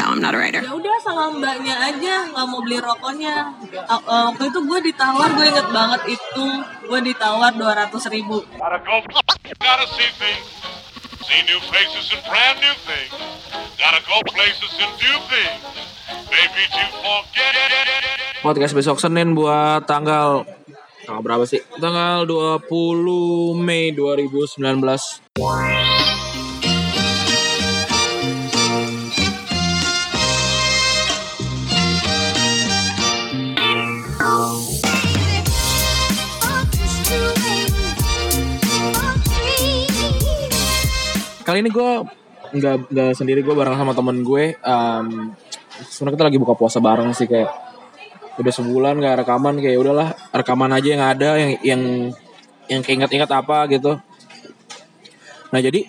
No, I'm not a writer. ya udah sama mbaknya aja nggak mau beli rokoknya A- uh, waktu itu gue ditawar gue inget banget itu gue ditawar dua ratus ribu Gotta go. Gotta see things. See new faces and brand new things. Gotta go places and do things. Maybe to forget. Podcast besok Senin buat tanggal tanggal berapa sih? Tanggal 20 Mei 2019. Kali ini gue nggak nggak sendiri gue bareng sama temen gue. Um, sebenarnya kita lagi buka puasa bareng sih kayak udah sebulan gak rekaman kayak udahlah rekaman aja yang ada yang yang yang keinget-inget apa gitu. Nah jadi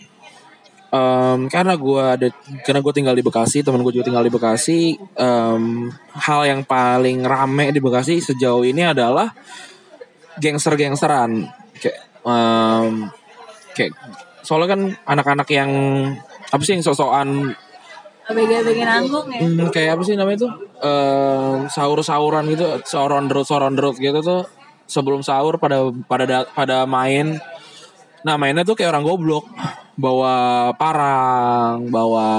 em, karena gue ada karena gue tinggal di Bekasi temen gue juga tinggal di Bekasi em, hal yang paling rame di Bekasi sejauh ini adalah gangster-gangsteran kayak em, kayak soalnya kan anak-anak yang apa sih yang sosokan abg-abg nanggung ya Hmm, kayak apa sih namanya tuh? Eh, sahur-sahuran gitu, sorondrot sorondrot gitu tuh sebelum sahur pada pada da- pada main. Nah, mainnya tuh kayak orang goblok. Bawa parang, bawa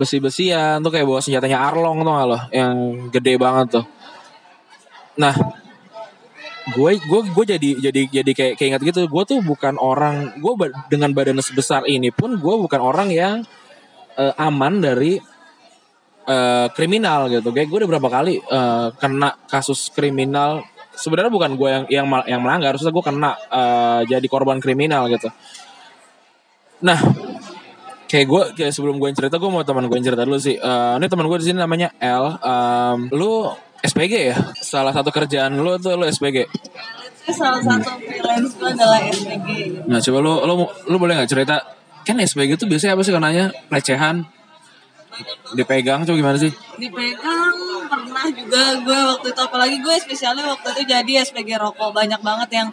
besi-besian tuh kayak bawa senjatanya Arlong tuh gak lo yang gede banget tuh. Nah, gue gue gue jadi jadi jadi kayak ingat gitu gue tuh bukan orang gue ba- dengan badan sebesar ini pun gue bukan orang yang eh, aman dari eh, kriminal gitu. Kayak gue udah berapa kali eh, kena kasus kriminal. Sebenarnya bukan gue yang yang yang melanggar, harusnya gue kena eh, jadi korban kriminal gitu. Nah, kayak gue kayak sebelum gue cerita gue mau teman gue cerita dulu sih. Eh, ini teman gue di sini namanya L. Em, lu SPG ya? Salah satu kerjaan lu tuh lu SPG. Itu salah satu freelance gue adalah SPG gitu. Nah, coba lu lu lu boleh nggak cerita? Kan SPG tuh biasanya apa sih kenanya? Pelecehan, dipegang coba gimana sih? dipegang pernah juga gue waktu itu apalagi gue spesialnya waktu itu jadi SPG rokok banyak banget yang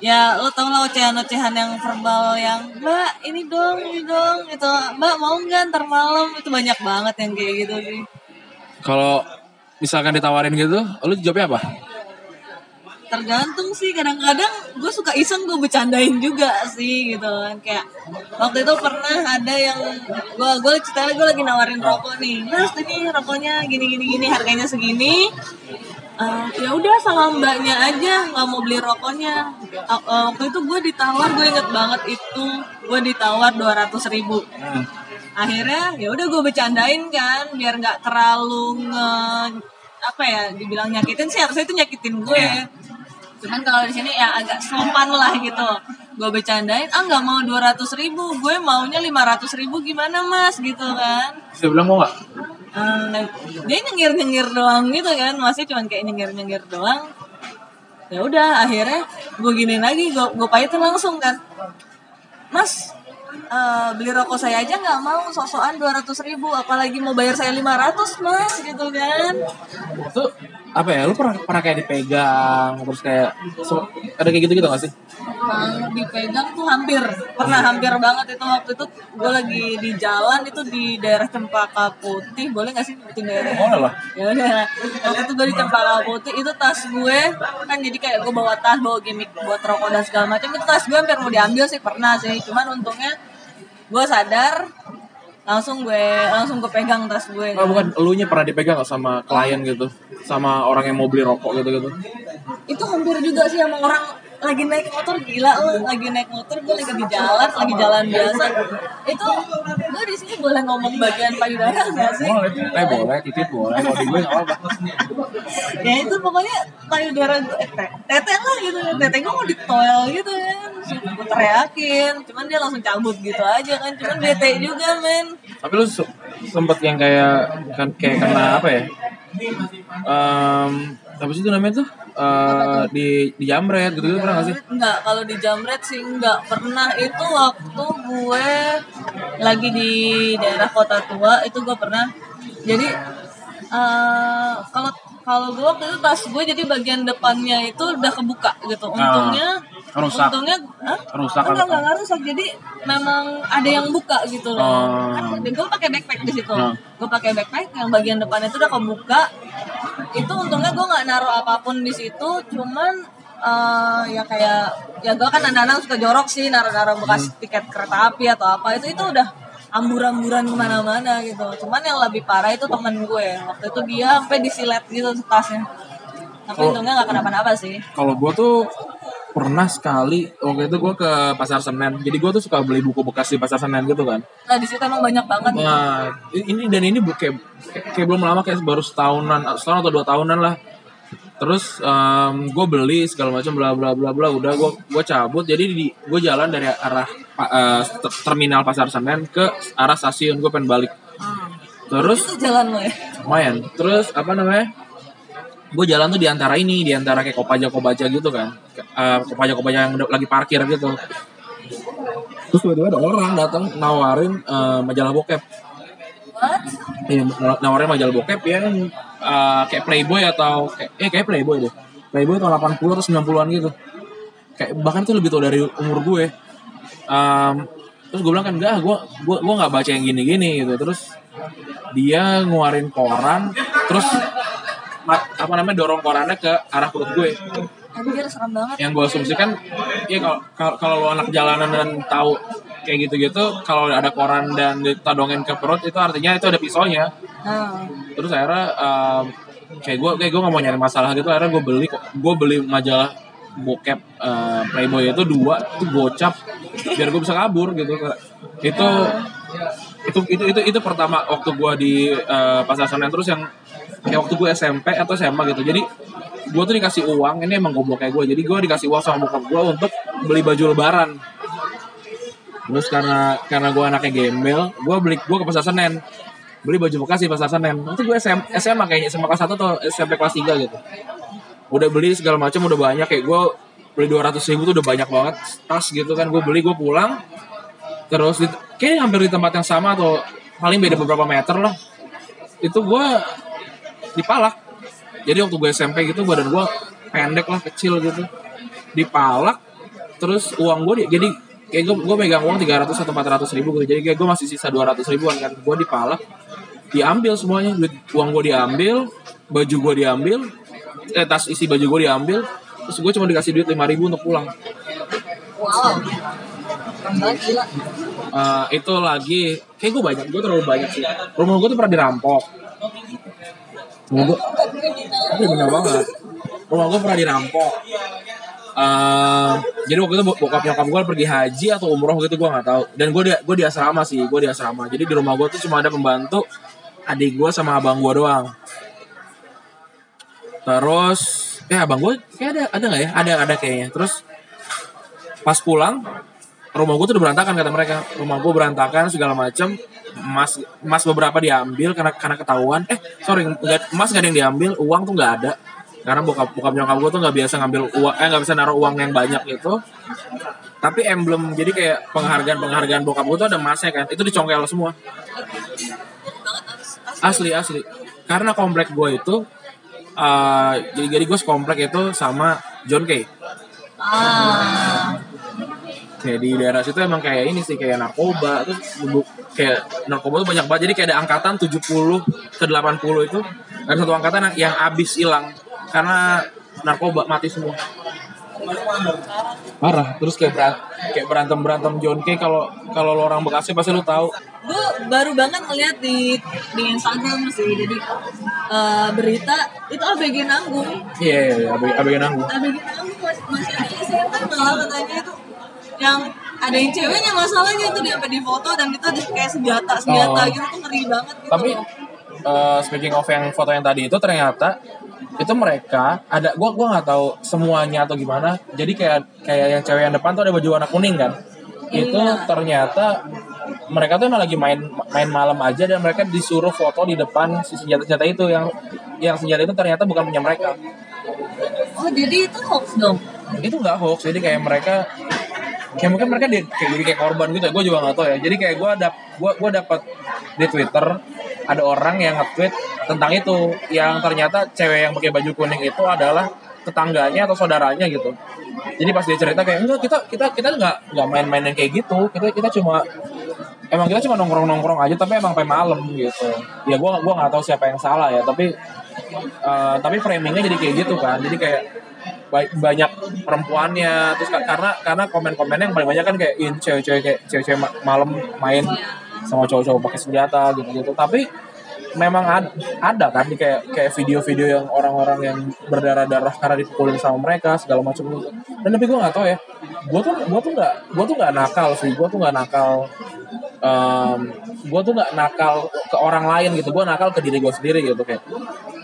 ya lo tau lah ocehan-ocehan yang verbal yang mbak ini dong ini dong itu mbak mau nggak ntar malam itu banyak banget yang kayak gitu sih Kalau misalkan ditawarin gitu, lu jawabnya apa? Tergantung sih. Kadang-kadang gue suka iseng gue bercandain juga sih gitu kan. Kayak waktu itu pernah ada yang gue gue ceritanya gue lagi nawarin rokok nih. Mas ini rokoknya gini gini gini harganya segini. Eh, ya udah sama mbaknya aja nggak mau beli rokoknya. Eh, eh, waktu itu gue ditawar gue inget banget itu gue ditawar dua ratus ribu. Akhirnya ya udah gue bercandain kan biar nggak terlalu nge apa ya dibilang nyakitin sih harusnya itu nyakitin gue cuman kalau di sini ya agak sopan lah gitu. Gue bercandain ah nggak mau dua ratus ribu gue maunya lima ratus ribu gimana mas? Gitu kan. Dia bilang mau nggak? Eh, dia nyengir nyengir doang gitu kan. Masih cuman kayak nyengir nyengir doang. Ya udah akhirnya gue giniin lagi gue gue pahitin langsung kan. Mas eh, beli rokok saya aja nggak mau sosokan dua ratus ribu apalagi mau bayar saya 500 mas gitu kan. Itu apa ya? Lu pernah pernah kayak dipegang terus kayak ada kayak gitu gitu gak sih? Kalau dipegang tuh hampir pernah hampir banget itu waktu itu gue lagi di jalan itu di daerah Cempaka Putih boleh nggak sih nyebutin daerah Boleh lah. ya udah waktu itu gue di Cempaka Putih itu tas gue kan jadi kayak gue bawa tas bawa gimmick buat rokok dan segala macam itu tas gue hampir mau diambil sih pernah sih cuman untungnya gue sadar langsung gue langsung gue pegang tas gue Oh, bukan, elunya pernah dipegang gak sama klien gitu? Sama orang yang mau beli rokok gitu-gitu? itu hampir juga sih sama orang lagi naik motor gila lo lagi naik motor gue lagi di jalan lagi jalan biasa. Itu gue di sini boleh ngomong bagian payudara nggak sih? Boleh, teh boleh, titit boleh, kalau di gue gak apa-apa. ya itu pokoknya payudara gue eh, te- tete lah gitu tete gue mau ditoel gitu kan gue teriakin cuman dia langsung cabut gitu aja kan. Cuman bete juga men. Tapi lu se- sempet yang kayak kan kayak kena apa ya? Em, apa sih itu namanya tuh? Eh, di di jamret gitu, gitu pernah gak sih? Enggak, kalau di Jamret sih enggak pernah itu waktu gue lagi di daerah kota tua itu gue pernah. Jadi eh, kalau kalau gue waktu itu tas gue jadi bagian depannya itu udah kebuka gitu untungnya Ah, rusak. untungnya Hah? Rusak enggak enggak enggak rusak jadi memang ada yang buka gitu loh Oh. kan gue pakai backpack di situ Hmm. gue pakai backpack yang bagian depannya itu udah kebuka itu untungnya gue nggak naruh apa pun di situ cuman eh, ya kayak ya gue kan anak-anak suka jorok sih naruh-naruh bekas Hmm. tiket kereta api atau apa itu itu udah ambur-amburan ke mana-mana gitu cuman yang lebih parah itu temen gue waktu itu dia sampai disilet gitu tasnya tapi Oh. untungnya nggak kenapa-napa sih Kalau gue tuh pernah sekali waktu itu gue ke pasar Senen. Jadi gue tuh suka beli buku bekas di pasar Senen gitu kan. nah di situ emang banyak banget Nah, ini dan ini bu- kayak, kayak belum lama kayak baru setahunan, setahun atau dua tahunan lah. Terus gue beli segala macam bla bla bla bla udah gue gue cabut jadi di gue jalan dari arah ter- terminal pasar Senen ke arah stasiun gue pengen balik. Terus itu jalan lo ya lumayan. Terus apa namanya? Gue jalan tuh di antara ini, di antara kayak kopaja kopaja gitu kan, Eh, kopaja kopaja yang lagi parkir gitu. Terus tiba-tiba ada orang datang nawarin eh, majalah bokep. What? Iya, nawarin majalah bokep yang eh, kayak Playboy atau kayak eh kayak Playboy deh. Playboy tahun 80 atau 90-an gitu. Kayak bahkan tuh lebih tua dari umur gue. Em, terus gue bilang kan enggak, gue gue gue nggak baca yang gini-gini gitu. Terus dia ngeluarin koran, terus apa namanya dorong korannya ke arah perut gue. Anjir serem banget Yang gue asumsikan, ya kalau kalau- kalau lo anak jalanan dan tahu kayak gitu-gitu, kalau ada koran dan ditodongin ke perut itu artinya itu ada pisaunya nah terus akhirnya um, kayak gue kayak gue nggak mau nyari masalah gitu akhirnya gue beli gue beli majalah bokep uh, Playboy itu dua itu gocap biar gue bisa kabur gitu itu itu itu itu itu pertama waktu gue di uh, pasar Senen terus yang kayak waktu gue SMP atau SMA gitu. Jadi gue tuh dikasih uang ini emang goblok kayak gue jadi gue dikasih uang sama bokap gue untuk beli baju lebaran. Terus karena karena gue anaknya gembel gue beli gue ke pasar Senen beli baju bekas di pasar Senen. Itu gue SM, SMA kayaknya SMA kelas 1 atau SMP kelas 3 gitu. Udah beli segala macam udah banyak kayak gue beli 200 ribu tuh udah banyak banget. Tas gitu kan gue beli gue pulang. Terus di, kayaknya hampir di tempat yang sama atau paling beda beberapa meter lah. Itu gue dipalak. Jadi waktu gue SMP gitu badan gue pendek lah kecil gitu. Dipalak terus uang gue di- jadi kayak gue gue megang uang 300 atau 400 ribu gitu. Jadi kayak gue masih sisa 200 ribuan kan gue dipalak diambil semuanya. Duit uang gue diambil baju gue diambil eh, tas isi baju gue diambil. Terus gue cuma dikasih duit 5 ribu untuk pulang. Wow. Eh, itu lagi. Kayak gue banyak gue terlalu banyak sih. Rumah gue tuh pernah dirampok. Rumah gue tapi bener banget. Rumah gue pernah dirampok. Eh, jadi waktu itu bokap nyokap gue pergi haji atau umroh gitu gue nggak tahu. Dan gue di gue di asrama sih gue di asrama. Jadi di rumah gue tuh cuma ada pembantu adik gue sama abang gue doang. Terus ya abang gue kayak ada ada nggak ya? Ada ada kayaknya. Terus pas pulang rumah gue tuh udah berantakan kata mereka. Rumah gue berantakan segala macam emas emas beberapa diambil karena karena ketahuan. Eh sorry emas nggak ada yang diambil uang tuh nggak ada. Karena bokap bokap nyokap gue tuh nggak biasa ngambil uang eh nggak bisa naruh uang yang banyak itu tapi emblem jadi kayak penghargaan penghargaan bokap gue tuh ada emasnya kan. Itu dicongkel semua asli asli. Karena komplek gue itu eh, jadi jadi gue sekomplek itu sama John Kay. Ah. Kayak di daerah situ emang kayak ini sih kayak narkoba terus kayak narkoba tuh banyak banget. Jadi kayak ada angkatan 70 ke 80 itu ada satu angkatan yang, yang abis hilang karena narkoba mati semua parah terus kayak beran- kayak berantem berantem John Kay kalau kalau lo orang Bekasi pasti lo tahu gue baru banget ngeliat di di Instagram sih jadi eh, berita itu ABG nanggung iya iya iya abis abis nanggung ABG nanggung masih masih ada SMA malah katanya itu yang ada yang ceweknya masalahnya itu dia di foto dan itu ada kayak senjata senjata Oh. gitu tuh ngeri banget gitu tapi loh. eh, speaking of yang foto yang tadi itu ternyata itu mereka ada gua gua nggak tahu semuanya atau gimana. Jadi kayak kayak yang cewek yang depan tuh ada baju warna kuning kan? Itu Iya. ternyata mereka tuh emang lagi main main malam aja dan mereka disuruh foto di depan si senjata senjata itu yang yang senjata itu ternyata bukan punya mereka. Oh jadi itu hoax dong? Itu nggak hoax jadi kayak mereka kayak mungkin mereka di, kayak jadi kayak korban gitu gue juga nggak tahu ya. Jadi kayak gue dap gue gue dapat di twitter ada orang yang nge-tweet tentang itu yang ternyata cewek yang pakai baju kuning itu adalah tetangganya atau saudaranya gitu. Jadi pas dia cerita kayak enggak kita kita kita nggak nggak main-main yang kayak gitu. Kita kita cuma emang kita cuma nongkrong nongkrong aja tapi emang sampai malam gitu. Ya gua gua nggak tahu siapa yang salah ya tapi eh, tapi framingnya jadi kayak gitu kan. Jadi kayak ba- banyak perempuannya terus ka- karena karena komen-komennya yang paling banyak kan kayak in cewek-cewek kayak cewek-cewek ma- malam main sama cowok-cowok pakai senjata gitu-gitu. Tapi memang ad- ada kan di kayak kayak video-video yang orang-orang yang berdarah-darah karena dipukulin sama mereka segala macam gitu. Dan tapi gue nggak tahu ya gue tuh gue tuh nggak gue tuh nggak nakal sih. Gue tuh nggak nakal gue tuh nggak nakal ke orang lain gitu. Gue nakal ke diri gue sendiri gitu kayak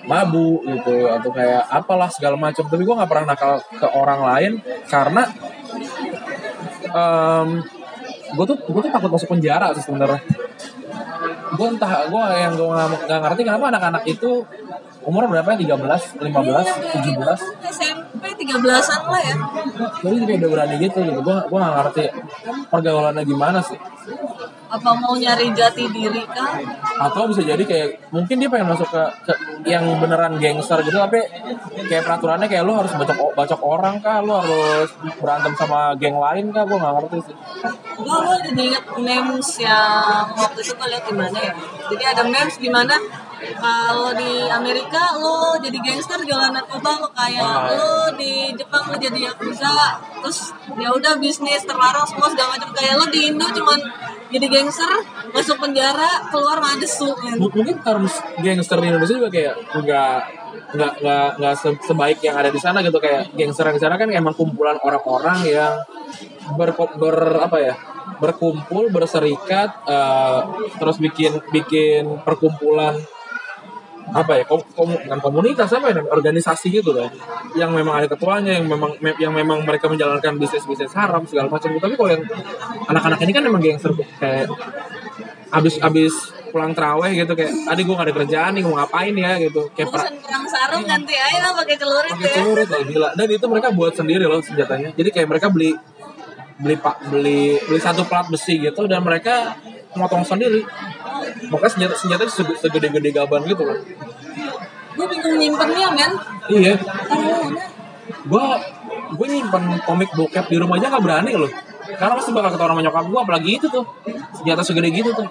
mabuk gitu atau kayak apalah segala macam. Tapi gue nggak pernah nakal ke orang lain karena gue tuh gue tuh takut masuk penjara sih sebenarnya. Gue entah gue yang gue nggak ngerti kenapa anak-anak itu umur berapa ya 13, 15, 17 SMP 13-an lah ya. Jadi kayak udah berani gitu gitu. Gue gue nggak ngerti pergaulannya gimana sih apa mau nyari jati diri kah? Atau bisa jadi kayak mungkin dia pengen masuk ke, ke yang beneran gangster gitu tapi kayak peraturannya kayak lu harus bacok bacok orang kah? Lu harus berantem sama geng lain kah? Gue nggak ngerti sih. Gue gue jadi inget memes yang waktu itu gue liat di mana ya? Jadi ada memes di mana kalau di Amerika lo jadi gangster jualan narkoba lo kayak lo di Jepang lo jadi yakuza terus ya udah bisnis terlarang semua segala macam. Kayak lo di Indo cuman jadi gangster masuk penjara keluar madesu M- mungkin terms gangster di Indonesia juga kayak nggak nggak nggak nggak se- sebaik yang ada di sana gitu. Kayak gangster yang di sana kan emang kumpulan orang-orang yang ber, ber apa ya berkumpul berserikat eh, terus bikin bikin perkumpulan apa ya kom, kom- bukan komunitas apa ya organisasi gitu kan. Yang memang ada ketuanya yang memang me- yang memang mereka menjalankan bisnis bisnis haram segala macam tapi kalau yang anak-anak ini kan emang gangster kayak abis abis pulang teraweh gitu kayak adik gue gak ada kerjaan nih mau ngapain ya? gitu. Kayak perang sarung ganti aja lah pakai celurit pakai ya. celurit lah gila. Dan itu mereka buat sendiri loh senjatanya. Jadi kayak mereka beli beli pak beli beli satu plat besi gitu dan mereka motong sendiri makanya senjata senjata sege- segede-gede gaban gitu loh. Gue bingung nyimpennya men. Iya. Gue gue nyimpen komik bokep di rumah aja gak berani loh. Karena pasti bakal ketahuan sama nyokap gue apalagi itu tuh. Senjata segede gitu tuh.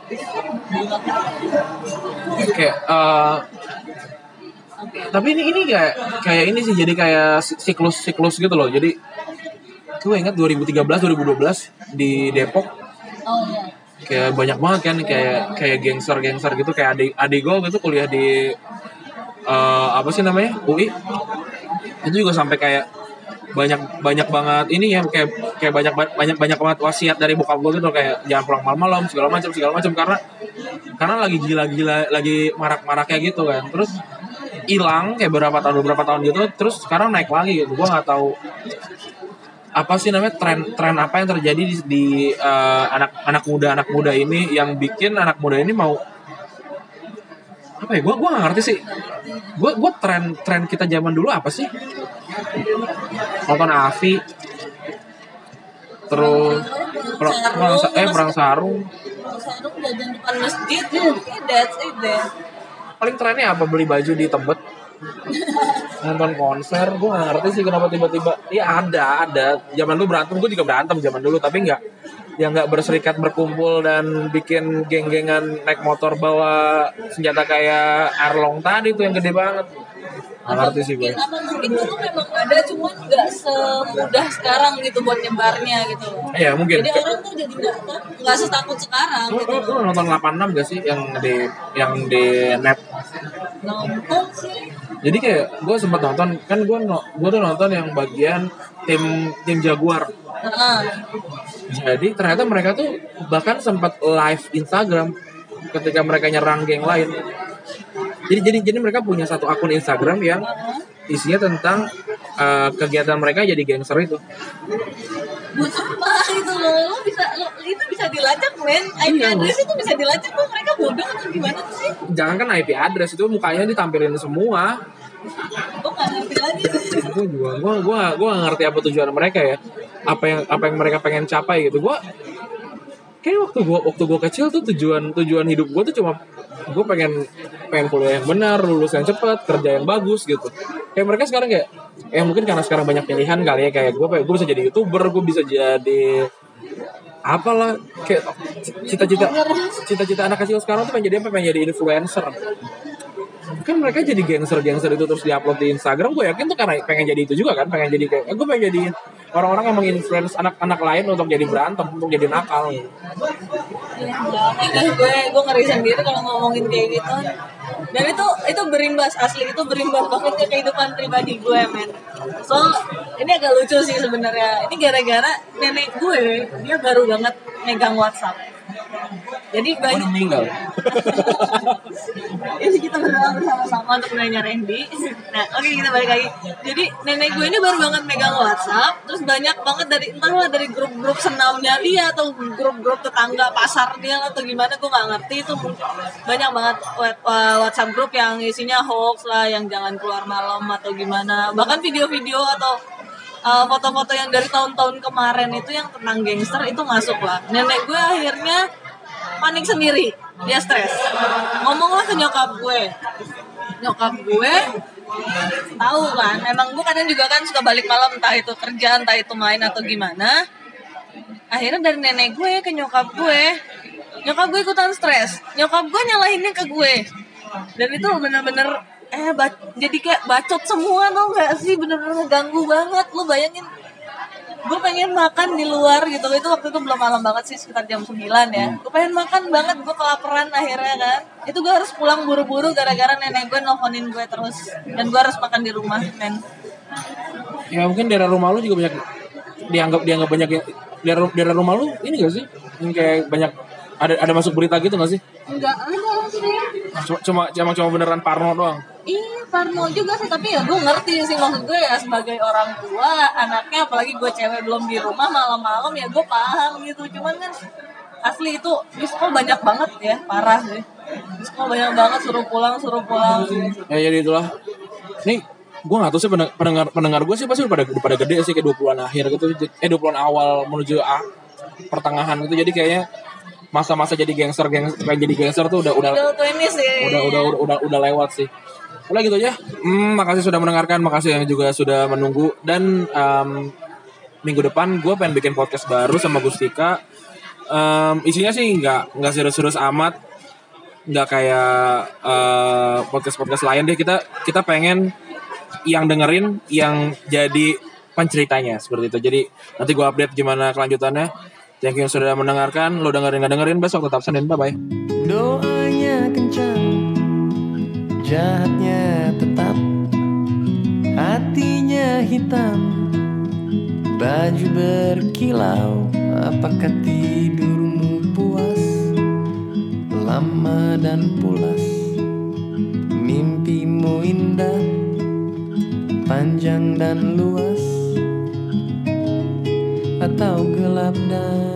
Kayak eh, tapi ini ini kayak kayak ini sih jadi kayak si- siklus siklus gitu loh. Jadi gue ingat 2013 2012 di Depok? Oh iya kayak banyak banget kan kayak kayak gangster gangster gitu kayak adik adik gue gitu kuliah di eh, apa sih namanya UI itu juga sampai kayak banyak banyak banget ini ya kayak kayak banyak banyak banyak banget wasiat dari bokap gue gitu kayak jangan pulang malam-malam segala macam segala macam karena karena lagi gila-gila lagi marak-maraknya gitu kan. Terus hilang kayak beberapa tahun beberapa tahun gitu terus sekarang naik lagi gitu. Gue nggak tahu apa sih namanya tren tren apa yang terjadi di, di eh, anak anak muda anak muda ini yang bikin anak muda ini mau apa ya gue gua nggak ngerti sih. Gue gue tren tren kita zaman dulu apa sih? Nonton Avi terus perang, perang, eh perang sarung. Perang sarung jajan depan masjid. Yeah, that's it deh paling trennya apa beli baju di Tebet nonton konser gue gak ngerti sih kenapa tiba-tiba ya ada ada. Zaman dulu berantem gue juga berantem zaman dulu tapi nggak yang nggak berserikat berkumpul dan bikin geng-gengan naik motor bawa senjata kayak Arlong tadi tuh yang gede banget. Nggak ngerti sih gue apa mungkin dulu memang ada cuman nggak semudah sekarang gitu buat nyebarnya gitu. Loh ya mungkin. Jadi orang tuh jadi nggak nggak setakut sekarang Lu, gitu. lu, loh lu nonton 86 gak sih yang di yang di net? Nonton sih jadi kayak gue sempat nonton kan gue no, gue tuh nonton yang bagian tim tim Jaguar. Jadi ternyata mereka tuh bahkan sempat live Instagram ketika mereka nyerang geng lain. Jadi jadi jadi mereka punya satu akun Instagram yang isinya tentang eh, kegiatan mereka jadi gangster itu. buat apa gitu loh lo bisa lo, itu bisa dilacak men IP Iya, address itu bisa dilacak kok mereka bodoh atau gimana sih Jangan kan IP address itu mukanya ditampilin semua. gue nggak ngerti lagi Gue juga gue gue gue gak ngerti apa tujuan mereka ya. Apa yang apa yang mereka pengen capai gitu. Gue kayak waktu gue waktu gue kecil tuh tujuan tujuan hidup gue tuh cuma gue pengen pengen kuliah yang benar lulus yang cepat kerja yang bagus gitu kayak mereka sekarang kayak eh mungkin karena sekarang banyak pilihan kali ya kayak gue gue bisa jadi youtuber gue bisa jadi apalah kayak cita-cita cita-cita anak kecil sekarang tuh pengen jadi apa pengen jadi influencer kan mereka jadi gangster-gangster itu terus diupload di Instagram gue yakin tuh karena pengen jadi itu juga kan pengen jadi kayak eh, gue pengen jadi orang-orang yang menginfluence anak-anak lain untuk jadi berantem untuk jadi nakal Jangan gue gue ngeri sendiri kalau ngomongin kayak gitu. Dan itu itu berimbas asli itu berimbas banget ke kehidupan pribadi gue men. So ini agak lucu sih sebenarnya. Ini gara-gara nenek gue dia baru banget megang WhatsApp. Jadi banyak meninggal ini kita berdoa bersama-sama untuk nanya Randy. Nah, oke kita balik lagi. Jadi nenek gue ini baru banget megang WhatsApp, terus banyak banget dari entahlah dari grup-grup senamnya dia atau grup-grup tetangga pasar dia atau gimana gue nggak ngerti itu banyak banget wa- WhatsApp grup yang isinya hoax lah, yang jangan keluar malam atau gimana. Bahkan video-video atau uh, foto-foto yang dari tahun-tahun kemarin itu yang tentang gangster itu masuk lah. Nenek gue akhirnya panik sendiri, dia stres. Ngomonglah ke nyokap gue. Nyokap gue tahu kan, emang gue kadang juga kan suka balik malam entah itu kerja, entah itu main atau gimana. Akhirnya dari nenek gue ke nyokap gue, nyokap gue ikutan stres. Nyokap gue nyalahinnya ke gue. Dan itu bener-bener eh ba- jadi kayak bacot semua tau gak sih? Bener-bener ngeganggu banget. Lu bayangin gue pengen makan di luar gitu. Itu waktu itu belum malam banget sih sekitar jam 9 ya. Gue pengen makan banget gue kelaparan akhirnya kan. Itu gue harus pulang buru-buru gara-gara nenek gue nelfonin gue terus. Dan gue harus makan di rumah men. Ya mungkin daerah rumah lu juga banyak dianggap dianggap banyak yang daerah daerah rumah lu ini gak sih? Yang kayak banyak ada ada masuk berita gitu gak sih? Enggak ada sih. Cuma cuma cuma, beneran Parno doang Parno juga sih tapi ya gue ngerti sih maksud gue ya sebagai orang tua anaknya apalagi gue cewek belum di rumah malam-malam ya gue paham gitu. Cuman kan asli itu di sekolah banyak banget ya parah sih. Di sekolah banyak banget suruh pulang suruh pulang. Ya jadi itulah. Nih gue gak tahu sih pendeng- pendengar pendengar gue sih pasti udah pada udah pada gede sih kayak 20-an akhir gitu. Eh 20-an awal menuju A pertengahan gitu. Jadi kayaknya masa-masa jadi gangster gangster kayak jadi gangster tuh udah udah udah udah udah udah, udah lewat sih udah gitu aja. Hmm, makasih sudah mendengarkan makasih yang juga sudah menunggu. Dan em, minggu depan gue pengen bikin podcast baru sama Gustika. Em, isinya sih nggak nggak serius-serius amat. Nggak kayak podcast podcast lain deh. Kita kita pengen yang dengerin yang jadi penceritanya seperti itu. Jadi nanti gue update gimana kelanjutannya. Thank you yang sudah mendengarkan. Lo dengerin nggak dengerin besok tetap senin. Bye bye Doanya kencang Jahatnya tetap Hatinya hitam. Baju berkilau Apakah tidurmu puas? Lama dan pulas Mimpimu indah Panjang dan luas. Atau gelap dan